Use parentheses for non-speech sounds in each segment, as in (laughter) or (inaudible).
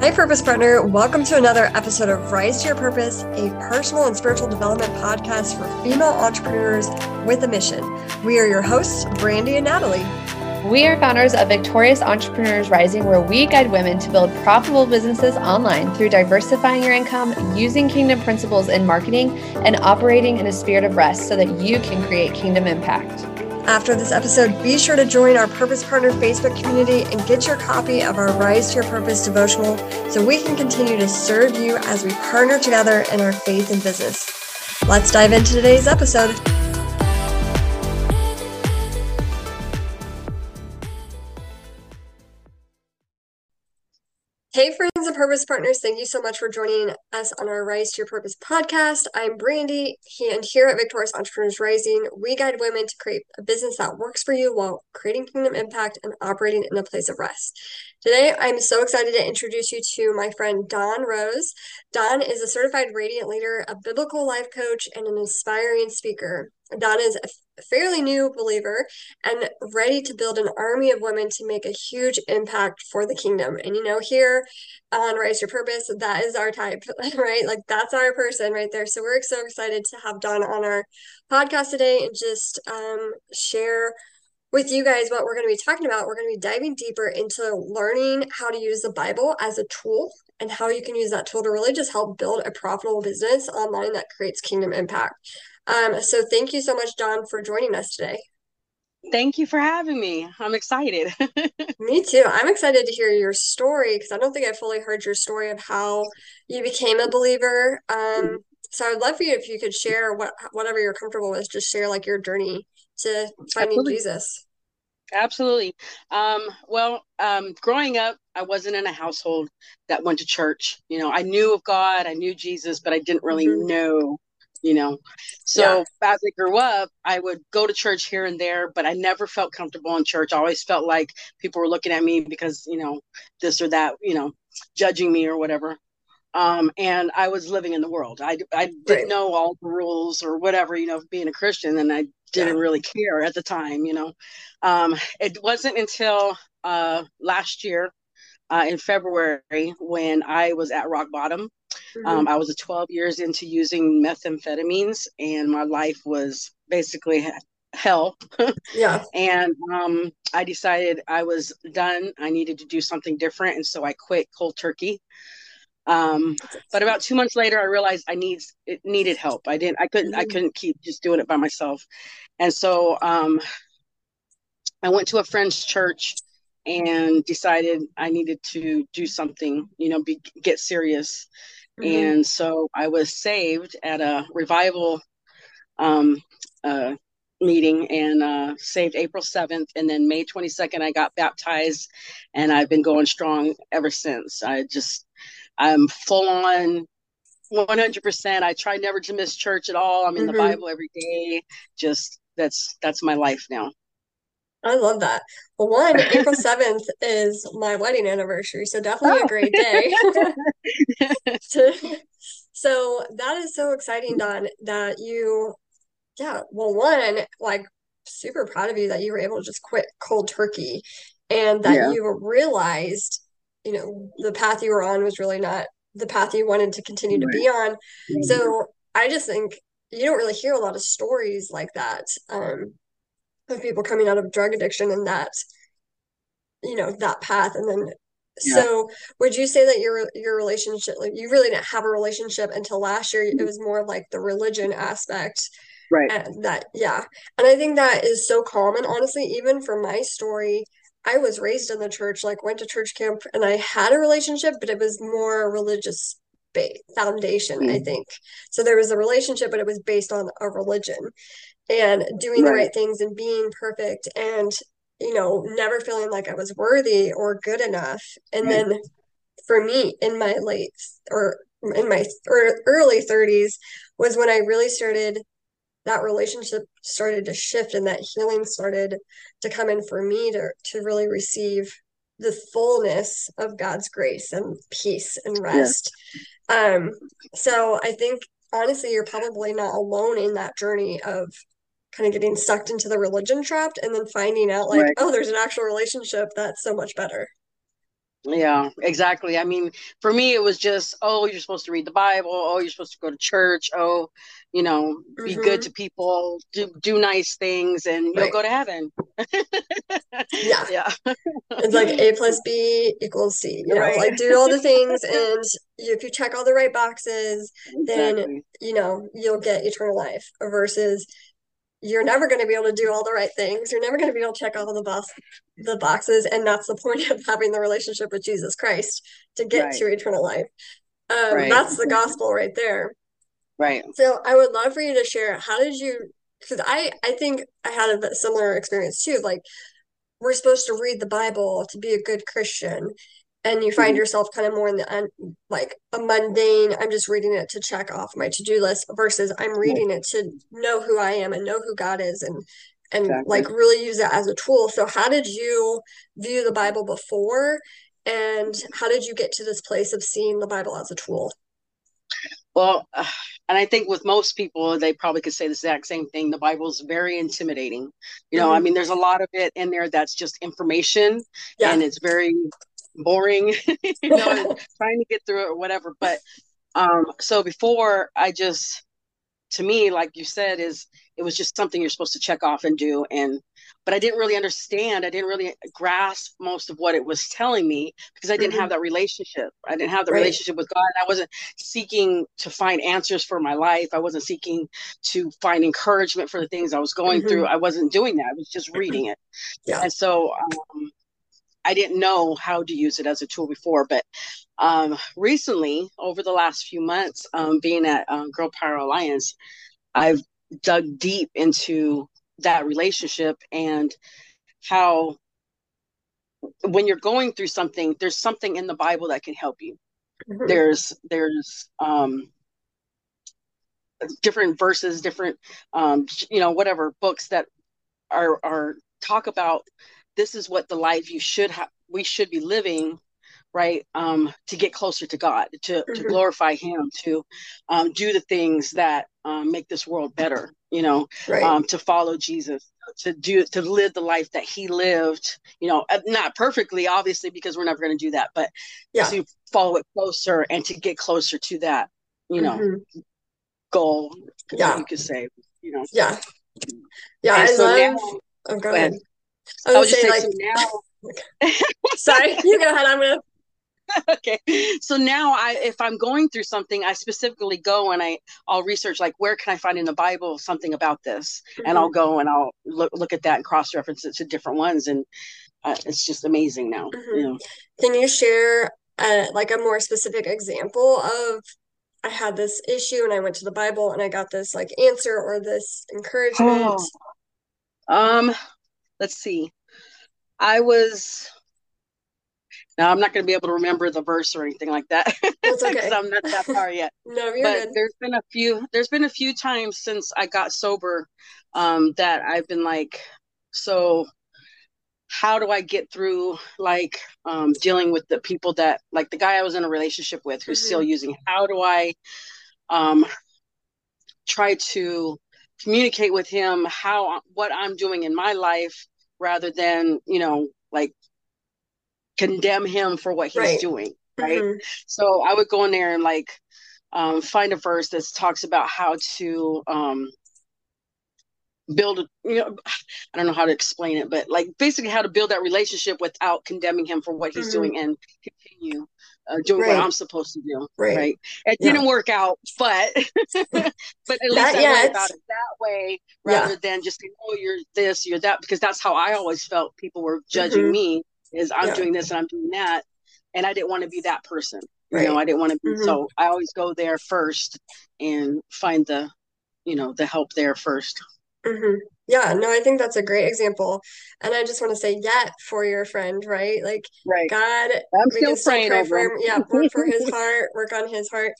Hi, Purpose Partner. Welcome to another episode of Rise to Your Purpose, a personal and spiritual development podcast for female entrepreneurs with a mission. We are your hosts, Brandie and Natalie. We are founders of Victorious Entrepreneurs Rising, where we guide women to build profitable businesses online through diversifying your income, using kingdom principles in marketing, and operating in a spirit of rest so that you can create kingdom impact. After this episode, be sure to join our Purpose Partner Facebook community and get your copy of our Rise to Your Purpose devotional so we can continue to serve you as we partner together in our faith and business. Let's dive into today's episode. Hey, friends and purpose partners, thank you so much for joining us on our Rise to Your Purpose podcast. I'm Brandie, and here at Victorious Entrepreneurs Rising, we guide women to create a business that works for you while creating kingdom impact and operating in a place of rest. Today, I'm so excited to introduce you to my friend Dawn Rose. Dawn is a certified radiant leader, a biblical life coach, and an inspiring speaker. Dawn is a fairly new believer and ready to build an army of women to make a huge impact for the kingdom. And you know, here on Rise Your Purpose, that is our type, (laughs) right? Like that's our person right there. So we're so excited to have Donna on our podcast today and just um, share with you guys what we're going to be talking about. We're going to be diving deeper into learning how to use the Bible as a tool and how you can use that tool to really just help build a profitable business online that creates kingdom impact. Um, so thank you so much, Dawn, for joining us today. Thank you for having me. I'm excited. (laughs) me too. I'm excited to hear your story because I don't think I fully heard your story of how you became a believer. Um, so I would love for you if you could share what whatever you're comfortable with, just share like your journey to finding Absolutely. Jesus. Absolutely. Um, well, um, growing up, I wasn't in a household that went to church. You know, I knew of God, I knew Jesus, but I didn't really mm-hmm. know you know. So yeah. as I grew up, I would go to church here and there, but I never felt comfortable in church. I always felt like people were looking at me because, you know, this or that, you know, judging me or whatever. Um, and I was living in the world. I, I didn't right. know all the rules or whatever, you know, being a Christian, and I didn't yeah. really care at the time, you know. Um, it wasn't until uh, last year uh, in February when I was at rock bottom Mm-hmm. Um, I was 12 years into using methamphetamines, and my life was basically hell. (laughs) yeah. And um, I decided I was done. I needed to do something different, and so I quit cold turkey. Um, but about two months later, I realized I need it needed help. I didn't. I couldn't. Mm-hmm. I couldn't keep just doing it by myself, and so um, I went to a friend's church and decided I needed to do something. You know, be, get serious. Mm-hmm. And so I was saved at a revival um, uh, meeting and uh, saved April 7th. And then May 22nd, I got baptized and I've been going strong ever since. I just, I'm full on 100%. I try never to miss church at all. I'm in mm-hmm. the Bible every day. Just that's, that's my life now. I love that. Well, one, April (laughs) 7th is my wedding anniversary, so definitely oh. a great day. (laughs) (laughs) so that is so exciting, Dawn, that you, yeah, well, one, like super proud of you that you were able to just quit cold turkey and that yeah. you realized, you know, the path you were on was really not the path you wanted to continue right. to be on. So I just think you don't really hear a lot of stories like that. Um, of people coming out of drug addiction and that you know that path. And then yeah. so would you say that your your relationship like you really didn't have a relationship until last year. It was more like the religion aspect. Right. And that yeah. And i think that is so common honestly even for my story i was raised in the church like went to church camp and i had a relationship but it was more religious foundation mm. i think. So there was a relationship but it was based on a religion and doing right. the right things and being perfect and you know never feeling like i was worthy or good enough and right. then for me in my late or in my or early 30s was when i really started that relationship started to shift and that healing started to come in for me to to really receive the fullness of God's grace and peace and rest. Yeah. Um so I think honestly you're probably not alone in that journey of kind of getting sucked into the religion trap and then finding out like right. oh there's an actual relationship that's so much better Yeah, exactly. I mean, for me, it was just, oh, you're supposed to read the Bible. Oh, you're supposed to go to church. Oh, you know, be mm-hmm. good to people, do do nice things, and you'll go to heaven. yeah, (laughs) yeah. it's like A plus B equals C. You know, right. like do all the things, (laughs) and if you check all the right boxes, exactly. then you know you'll get eternal life. Versus you're never going to be able to do all the right things. You're never going to be able to check all the box the boxes, and that's the point of having the relationship with Jesus Christ to get right. to eternal life. Um, right. That's the gospel right there. Right. So I would love for you to share. How did you? Because I I think I had a similar experience too. Like we're supposed to read the Bible to be a good Christian, and you find mm-hmm. yourself kind of more in the like a mundane i'm just reading it to check off my to-do list versus i'm reading it to know who i am and know who god is and and exactly. like really use it as a tool so how did you view the bible before and how did you get to this place of seeing the bible as a tool well and i think with most people they probably could say the exact same thing the bible's very intimidating you know mm-hmm. i mean there's a lot of it in there that's just information yeah. and it's very boring, (laughs) you know, (laughs) trying to get through it or whatever. But um, so before I just, to me, like you said, is it was just something you're supposed to check off and do. And, but I didn't really understand. I didn't really grasp most of what it was telling me because I didn't mm-hmm. have that relationship. I didn't have the right. relationship with God. I wasn't seeking to find answers for my life. I wasn't seeking to find encouragement for the things I was going mm-hmm. through. I wasn't doing that. I was just reading it. Yeah. And so, um, I didn't know how to use it as a tool before, but um, recently, over the last few months, um, being at um, Girl Power Alliance, I've dug deep into that relationship and how when you're going through something, there's something in the Bible that can help you. Mm-hmm. There's there's um, different verses, different um, you know whatever books that are are talk about this is what the life you should have we should be living right um to get closer to god to, mm-hmm. to glorify him to um, do the things that um, make this world better you know right. um, to follow jesus to do to live the life that he lived you know uh, not perfectly obviously because we're never going to do that but yeah. to follow it closer and to get closer to that you know mm-hmm. goal yeah you could say you know yeah yeah and i so love now, oh, go, go ahead. ahead. I was, I was saying, like, now. (laughs) sorry, you go ahead. I'm gonna. (laughs) okay so now i if i'm going through something i specifically go and i i'll research like where can i find in the bible something about this mm-hmm. and i'll go and i'll look look at that and cross reference it to different ones and uh, it's just amazing now mm-hmm. you know? can you share uh, like a more specific example of i had this issue and i went to the bible and i got this like answer or this encouragement oh. um let's see. I was now I'm not going to be able to remember the verse or anything like that (laughs) because okay. I'm not that far yet. (laughs) no, you're but good. there's been a few. There's been a few times since I got sober um, that I've been like, so how do I get through like um, dealing with the people that like the guy I was in a relationship with who's mm-hmm. still using? How do I um, try to communicate with him how what I'm doing in my life rather than you know like condemn him for what he's right. doing right mm-hmm. so I would go in there and like um, find a verse that talks about how to um, build a, you know i don't know how to explain it but like basically how to build that relationship without condemning him for what he's mm-hmm. doing and continue uh, doing right. what i'm supposed to do right, right? it yeah. didn't work out but (laughs) but at least i yeah, went about it that way rather yeah. than just saying oh you're this you're that because that's how i always felt people were judging mm-hmm. me is i'm doing this and i'm doing that and i didn't want to be that person you know i didn't want to be mm-hmm. so i always go there first and find the you know the help there first Mm-hmm. Yeah, no, I think that's a great example. And I just want to say, yet for your friend, right? Like, right. God, I'm still praying pray for him. Yeah, work for his (laughs) heart, work on his heart.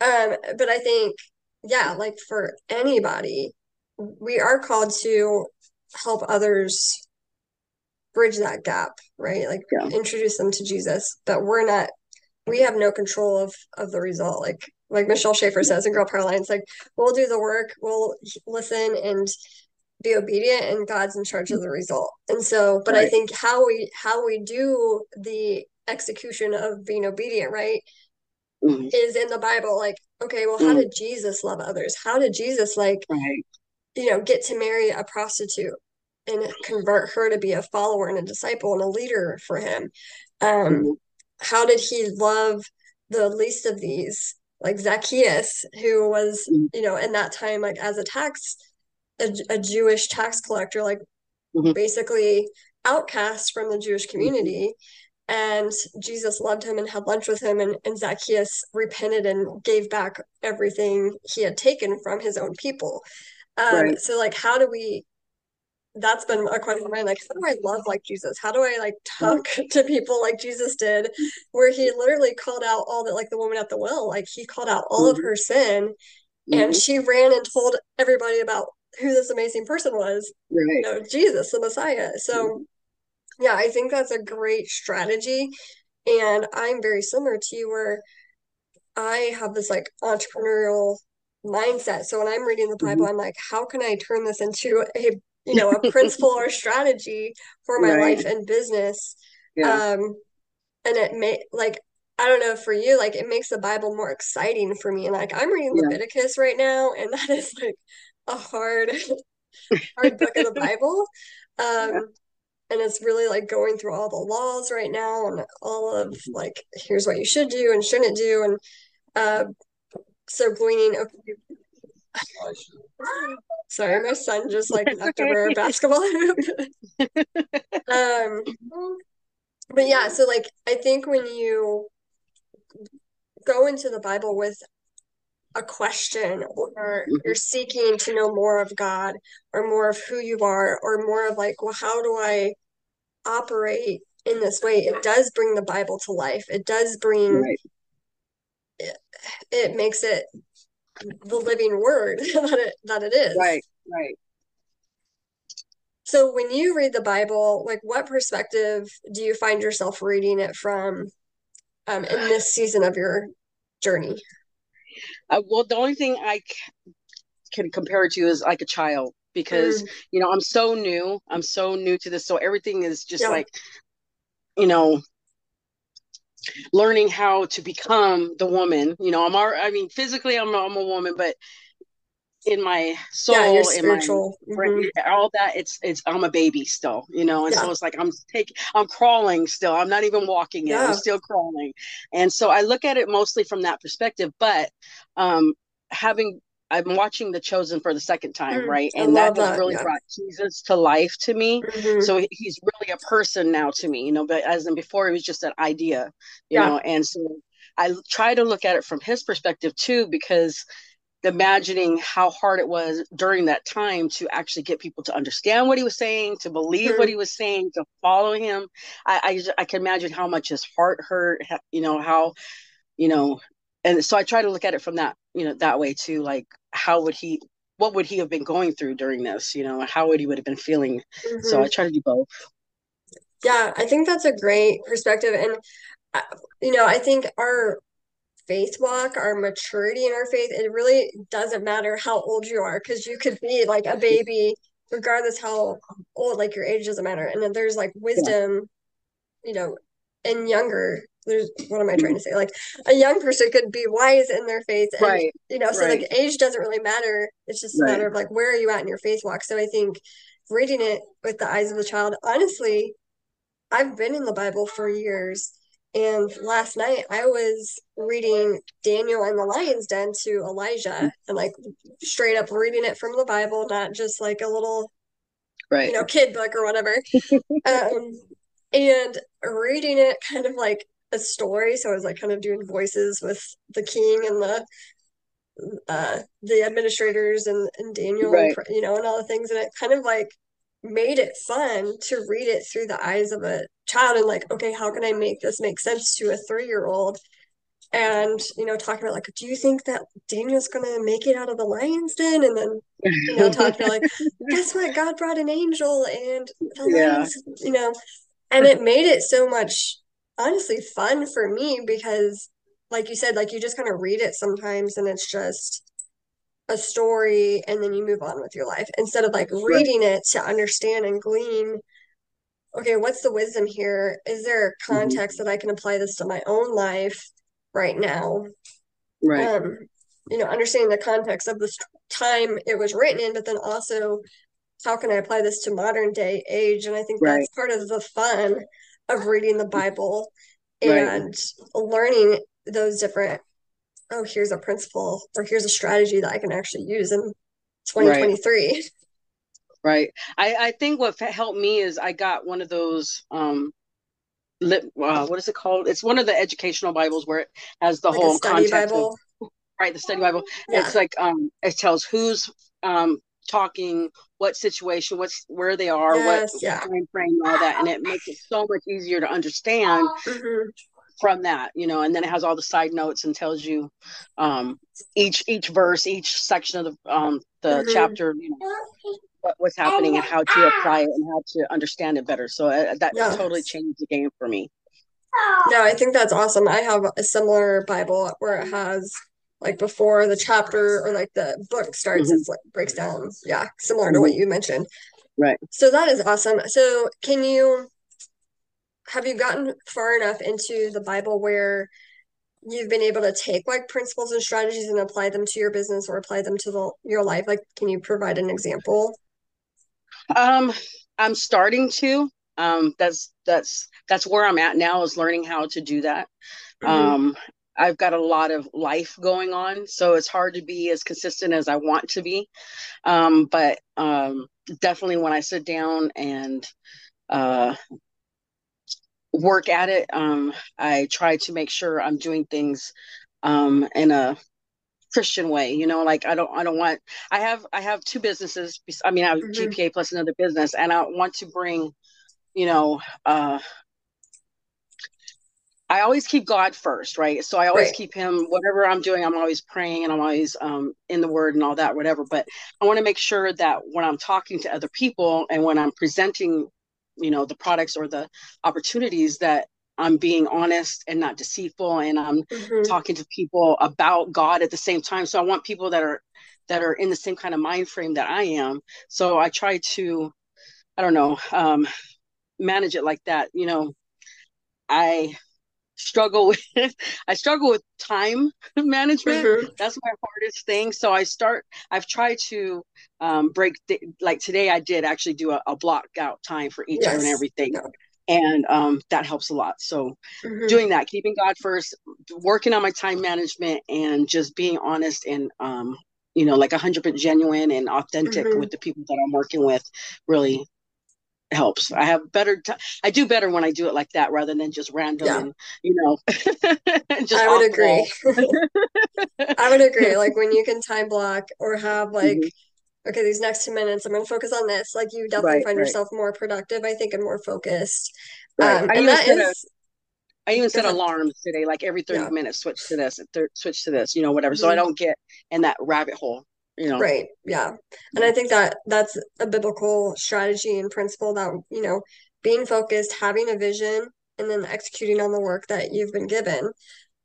Um, but I think, yeah, like for anybody, we are called to help others bridge that gap, right? Like, yeah. introduce them to Jesus. But we're not, we have no control of of the result. Like, like Michelle Schaefer says in Girl Power Alliance, like we'll do the work, we'll listen and be obedient, and God's in charge of the result. And so, but right. I think how we how we do the execution of being obedient, right? Mm-hmm. Is in the Bible. Like, okay, well, how mm-hmm. did Jesus love others? How did Jesus like right. you know, get to marry a prostitute and convert her to be a follower and a disciple and a leader for him? Um, mm-hmm. how did he love the least of these? Like Zacchaeus, who was, mm-hmm. you know, in that time, like as a tax a, a Jewish tax collector, like mm-hmm. basically outcast from the Jewish community. And Jesus loved him and had lunch with him, and, and Zacchaeus repented and gave back everything he had taken from his own people. Um, right. So, like, how do we? That's been a question of mine. Like, how do I love like Jesus? How do I like talk mm-hmm. (laughs) to people like Jesus did, where he literally called out all that, like the woman at the well, like he called out all mm-hmm. of her sin, and mm-hmm. she ran and told everybody about who this amazing person was, right. you know, Jesus, the Messiah. So, yeah, I think that's a great strategy. And I'm very similar to you, where I have this like entrepreneurial mindset. So when I'm reading the Bible, mm-hmm. I'm like, how can I turn this into a you know a (laughs) principle or strategy for my right. life and business? Yeah. Um, and it may like I don't know for you, like it makes the Bible more exciting for me. And like I'm reading yeah. Leviticus right now, and (laughs) that is like a hard hard book of the (laughs) Bible. Um yeah. and it's really like going through all the laws right now and all of mm-hmm. like here's what you should do and shouldn't do and uh so gleaning okay sorry my son just like knocked over a basketball hoop (laughs) um but yeah so like i think when you go into the bible with a question or mm-hmm. you're seeking to know more of God or more of who you are or more of like, well, how do I operate in this way? It does bring the Bible to life. It does bring right. it, it makes it the living word (laughs) that it that it is. Right, right. So when you read the Bible, like what perspective do you find yourself reading it from um, in this season of your journey? Uh, well, the only thing I c- can compare it to is like a child because mm. you know I'm so new. I'm so new to this, so everything is just yeah. like you know learning how to become the woman. You know, I'm I mean, physically I'm I'm a woman, but in my soul, yeah, in my mm-hmm. all that, it's it's I'm a baby still, you know, and yeah. so it's like I'm taking, I'm crawling still. I'm not even walking yet. Yeah. I'm still crawling, and so I look at it mostly from that perspective. But um, having I'm watching The Chosen for the second time, mm, right? And that that. really yeah. brought Jesus to life to me. Mm-hmm. So he's really a person now to me, you know, but as in before, it was just an idea, you yeah. know, and so I try to look at it from his perspective too, because imagining how hard it was during that time to actually get people to understand what he was saying, to believe mm-hmm. what he was saying, to follow him. I, I, I can imagine how much his heart hurt. You know how, you know, and so I try to look at it from that, you know, that way too. Like, how would he? What would he have been going through during this? You know, how would he would have been feeling? Mm-hmm. So I try to do both. Yeah, I think that's a great perspective, and uh, you know, I think our faith walk, our maturity in our faith, it really doesn't matter how old you are because you could be like a baby regardless how old, like your age doesn't matter. And then there's like wisdom, yeah. you know, and younger. There's what am I trying to say? Like a young person could be wise in their faith, and right. you know, so right. like age doesn't really matter. It's just a right. matter of like where are you at in your faith walk. So I think reading it with the eyes of a child, honestly, I've been in the Bible for years and last night I was reading Daniel and the Lion's Den to Elijah and like straight up reading it from the Bible, not just like a little, right, you know, kid book or whatever. (laughs) um, and reading it kind of like a story. So I was like kind of doing voices with the king and the uh the administrators and, and Daniel, right. and, you know, and all the things. And it kind of like made it fun to read it through the eyes of a child and like okay how can i make this make sense to a three year old and you know talking about like do you think that daniel's gonna make it out of the lion's den and then you know talking about like (laughs) guess what god brought an angel and the yeah. lions you know and it made it so much honestly fun for me because like you said like you just kind of read it sometimes and it's just a story and then you move on with your life instead of like reading it to understand and glean okay, what's the wisdom here? Is there a Mm-hmm. context that I can apply this to my own life right now? Right. Um, you know, understanding the context of the time it was written in, but then also how can I apply this to modern day age? And I think Right. that's part of the fun of reading the Bible (laughs) Right. and learning those different, oh, here's a principle or here's a strategy that I can actually use in 2023. Right. right. I, I think what helped me is I got one of those um lit uh, what is it called? It's one of the educational Bibles where it has the Like whole study context of Bible. right, the study Bible. Yeah. It's like um it tells who's um talking, what situation, what's where they are, Yes, what yeah. time frame, all that, and it makes it so much easier to understand Mhm. from that, you know, and then it has all the side notes and tells you um each each verse, each section of the um the Mhm. chapter, you know, what, what's happening and how to apply it and how to understand it better. So uh, that Yeah. totally changed the game for me. No, I think that's awesome. I have a similar Bible where it has like before the chapter or like the book starts, Mhm. it's like breaks down. Yeah, similar to what you mentioned. Right. So that is awesome. So can you have you gotten far enough into the Bible where you've been able to take like principles and strategies and apply them to your business or apply them to the, your life? Like, can you provide an example? Um, I'm starting to. Um, that's that's that's where I'm at now is learning how to do that. Mhm. Um, I've got a lot of life going on, so it's hard to be as consistent as I want to be. Um, but um, definitely when I sit down and uh, work at it, um, I try to make sure I'm doing things um, in a Christian way. You know, like I don't, I don't want. I have, I have two businesses. I mean, I have Mhm. GPA plus another business, and I want to bring, you know, uh, I always keep God first, right? So I always Right. keep Him. Whatever I'm doing, I'm always praying and I'm always um, in the Word and all that, whatever. But I want to make sure that when I'm talking to other people and when I'm presenting, you know, the products or the opportunities, that I'm being honest and not deceitful, and I'm Mhm. talking to people about God at the same time. So I want people that are that are in the same kind of mind frame that I am. So I try to, I don't know, um, manage it like that. You know, I struggle (laughs) with I struggle with time (laughs) management. Mhm. That's my hardest thing. So I start. I've tried to um, break the, like today. I did actually do a, a block out time for each and everything, Yeah. and um, that helps a lot. So Mhm. doing that, keeping God first, working on my time management, and just being honest and um, you know, like a hundred percent genuine and authentic Mhm. with the people that I'm working with, really helps. I have better. T- I do better when I do it like that rather than just random Yeah. and you know, (laughs) just I would agree. (laughs) I would agree. Like when you can time block or have like, Mhm. okay, these next two minutes, I'm gonna focus on this. Like you definitely Right, find right, yourself more productive, I think, and more focused. right. Um, I and even that set I even set alarms today, like every 30 Yeah. minutes, switch to this, thir- switch to this, you know, whatever. So I Mhm. don't get in that rabbit hole, you know. Right. Yeah. And I think that that's a biblical strategy and principle that, you know, being focused, having a vision, and then executing on the work that you've been given.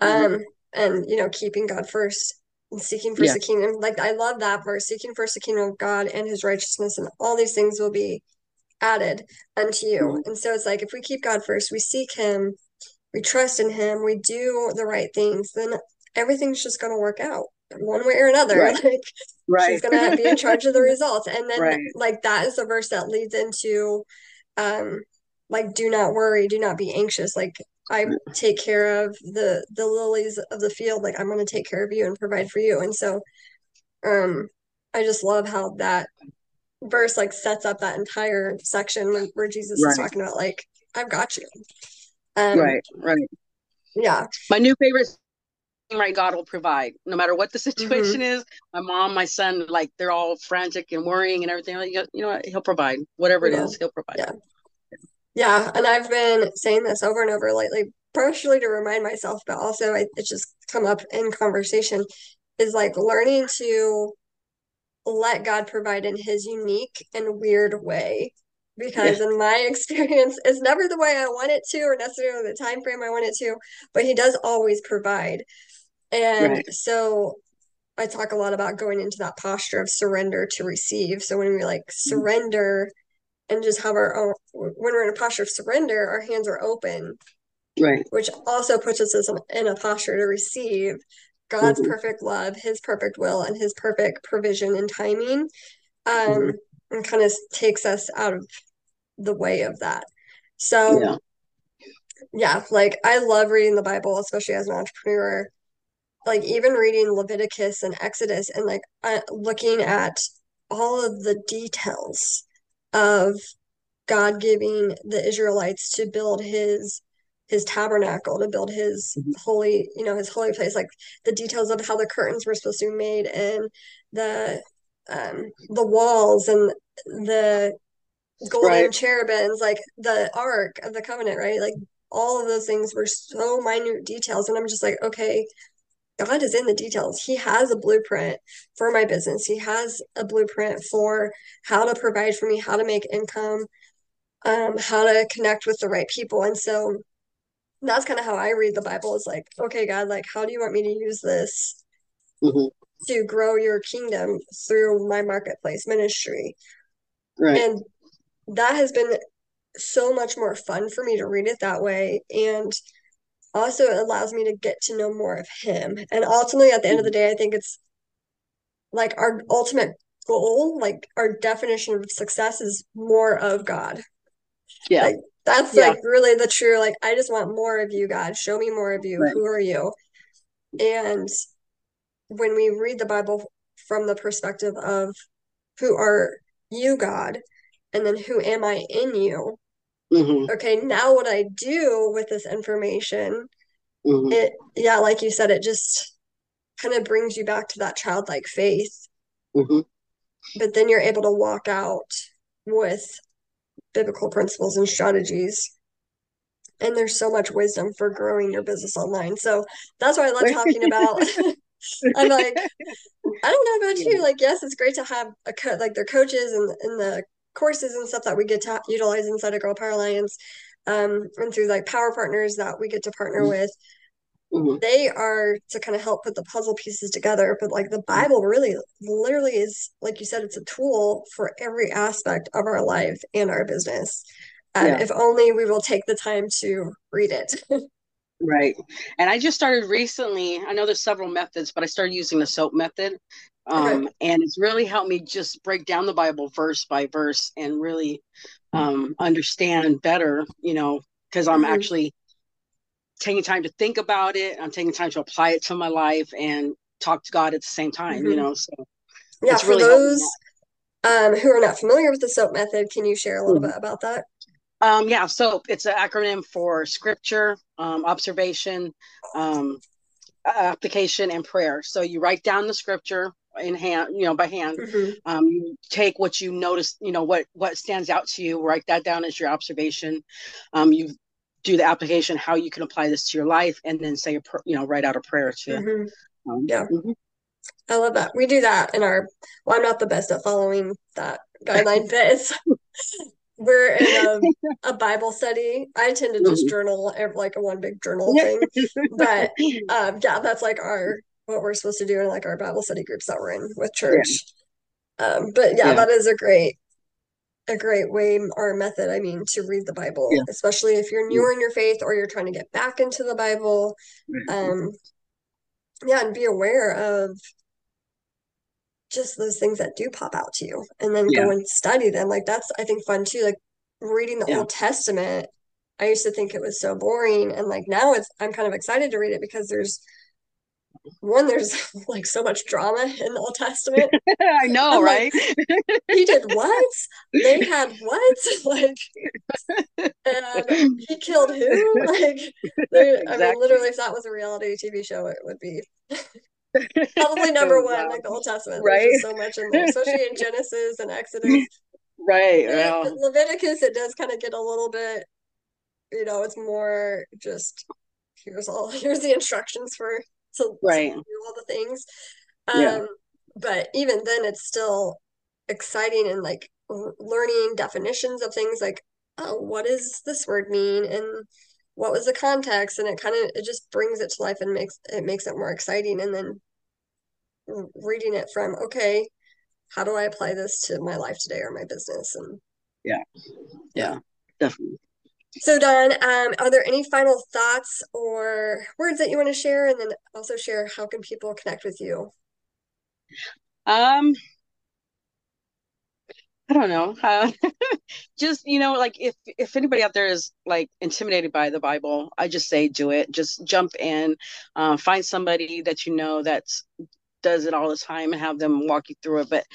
Mhm. Um, and you know, keeping God first and seeking first Yeah. the kingdom. Like I love that verse, seeking first the kingdom of God and his righteousness, and all these things will be added unto you. Mhm. And so it's like if we keep God first, we seek him, we trust in him, we do the right things, then everything's just gonna work out one way or another. (laughs) Right. Like Right. she's gonna be in charge of the (laughs) results. And then Right. like that is the verse that leads into um like do not worry, do not be anxious. Like I take care of the the lilies of the field, like I'm gonna take care of you and provide for you. And so um I just love how that verse like sets up that entire section when, where Jesus is talking about like I've got you. Um Right. Right. yeah. My new favorite right? God will provide, no matter what the (laughs) Mm-hmm. situation is. My mom, my son, like they're all frantic and worrying and everything. Like, you know what? He'll provide whatever it He is. He'll provide. Yeah. Yeah, and I've been saying this over and over lately, partially to remind myself, but also I, it's just come up in conversation, is like learning to let God provide in his unique and weird way. Because in my (laughs) experience, it's never the way I want it to, or necessarily the time frame I want it to, but he does always provide. And Right. so I talk a lot about going into that posture of surrender to receive. So when we like surrender and just have our own when we're in a posture of surrender our hands are open right which also puts us in a posture to receive god's mm-hmm. perfect love his perfect will and his perfect provision and timing um mm-hmm. and kind of takes us out of the way of that so yeah. yeah like i love reading the bible especially as an entrepreneur like even reading leviticus and exodus and like uh, looking at all of the details of God giving the Israelites to build his his tabernacle to build his mm-hmm. holy you know his holy place like the details of how the curtains were supposed to be made and the um the walls and the golden right. cherubims like the ark of the covenant right like all of those things were so minute details and i'm just like okay God is in the details. He has a blueprint for my business. He has a blueprint for how to provide for me, how to make income, um, how to connect with the right people. And so that's kind of how I read the Bible is like, okay, God, like, how do you want me to use this mm-hmm. to grow your kingdom through my marketplace ministry? Right. And that has been so much more fun for me to read it that way. And also it allows me to get to know more of him. And ultimately, at the end of the day, I think it's like our ultimate goal, like our definition of success is more of God. Yeah. Like, that's yeah. like really the true, like, I just want more of you, God. Show me more of you. Right. Who are you? And when we read the Bible from the perspective of who are you, God, and then who am I in you, Mm-hmm. Okay, now what I do with this information, mm-hmm. it yeah, like you said, it just kind of brings you back to that childlike faith. Mm-hmm. But then you're able to walk out with biblical principles and strategies. And there's so much wisdom for growing your business online. So that's why I love talking about. (laughs) I'm like, I don't know about you. (laughs) Like, yes, it's great to have a co- like their coaches and, and the courses and stuff that we get to utilize inside of Girl Power Alliance um, and through like power partners that we get to partner mm-hmm. with. Mm-hmm. They are to kind of help put the puzzle pieces together, but like the mm-hmm. Bible really, literally is like you said, it's a tool for every aspect of our life and our business. Um, yeah. If only we will take the time to read it. (laughs) right. And I just started recently. I know there's several methods, but I started using the SOAP method, um, okay. and it's really helped me just break down the bible verse by verse and really um, understand better you know because i'm mm-hmm. actually taking time to think about it i'm taking time to apply it to my life and talk to god at the same time mm-hmm. you know so yeah for really those um, who are not familiar with the soap method can you share a little mm-hmm. bit about that um, yeah, so it's an acronym for scripture, um, observation, um, application, and prayer. So you write down the scripture, in hand you know by hand mm-hmm. um, you take what you notice you know what what stands out to you write that down as your observation um, you do the application how you can apply this to your life and then say a pr- you know write out a prayer to mm-hmm. um, yeah mm-hmm. i love that we do that in our well i'm not the best at following that guideline but (laughs) we're in a, a, Bible study. I tend to just mm-hmm. journal like a one big journal thing. (laughs) but um, yeah, that's like our what we're supposed to do in like our Bible study groups that we're in with church. Yeah. Um, but yeah, yeah, that is a great a great way or method, I mean, to read the Bible, yeah. especially if you're newer in your faith or you're trying to get back into the Bible. Um, yeah, and be aware of just those things that do pop out to you and then yeah. go and study them. Like that's I think fun too. Like reading the yeah. Old Testament. I used to think it was so boring and like now it's I'm kind of excited to read it because there's one there's (laughs) like so much drama in the old testament. (laughs) I know I'm right? like, (laughs) he did what? They had what? Like and he killed who? Like exactly. i mean literally if that was a reality tv show it would be probably number one like the old testament. Right. there's so much in there especially in genesis and exodus. Right yeah. leviticus it does kind of get a little bit you know it's more just here's all here's the instructions for to, right. do all the things. Um, yeah. But even then, it's still exciting and like learning definitions of things like, oh, what does this word mean? And what was the context? And it kind of, it just brings it to life and makes, it makes it more exciting. And then reading it from, okay, how do I apply this to my life today or my business? And Yeah. Yeah. Definitely. So, Dawn, um, are there any final thoughts or words that you want to share? And then also share how can people connect with you? Um, I don't know. Uh, (laughs) just you know, like if if anybody out there is like intimidated by the Bible, I just say do it. Just jump in, uh, find somebody that you know that's does it all the time and have them walk you through it. But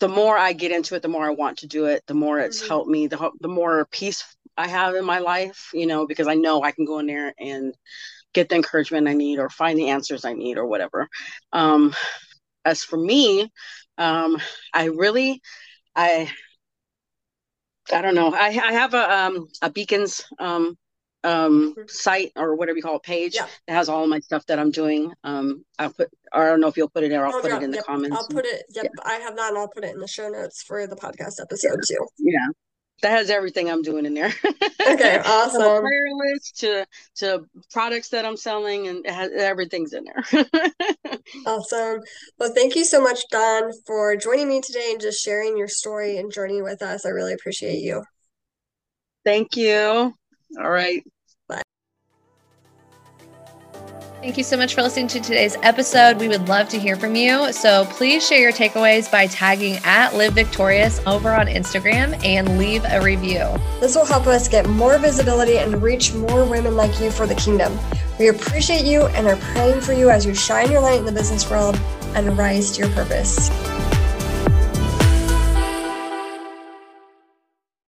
the more I get into it, the more I want to do it. The more it's mm-hmm. helped me. The the more peace I have in my life. You know, because I know I can go in there and get the encouragement I need or find the answers I need or whatever. Um, as for me, um, I really I I don't know. I I have a um a beacons um um mm-hmm. site or whatever you call it page yeah. that has all my stuff that I'm doing. Um I'll put I don't know if you'll put it there, I'll, put it in the comments. I'll put it yep, yeah. I have that and I'll put it in the show notes for the podcast episode yeah. too. Yeah that has everything I'm doing in there. (laughs) okay, awesome. From prayer list to to products that I'm selling, and has, everything's in there. (laughs) awesome. Well, thank you so much, Dawn, for joining me today and just sharing your story and journey with us. I really appreciate you. Thank you. All right. Thank you so much for listening to today's episode. We would love to hear from you. So please share your takeaways by tagging at Live Victorious over on Instagram and leave a review. This will help us get more visibility and reach more women like you for the kingdom. We appreciate you and are praying for you as you shine your light in the business world and rise to your purpose.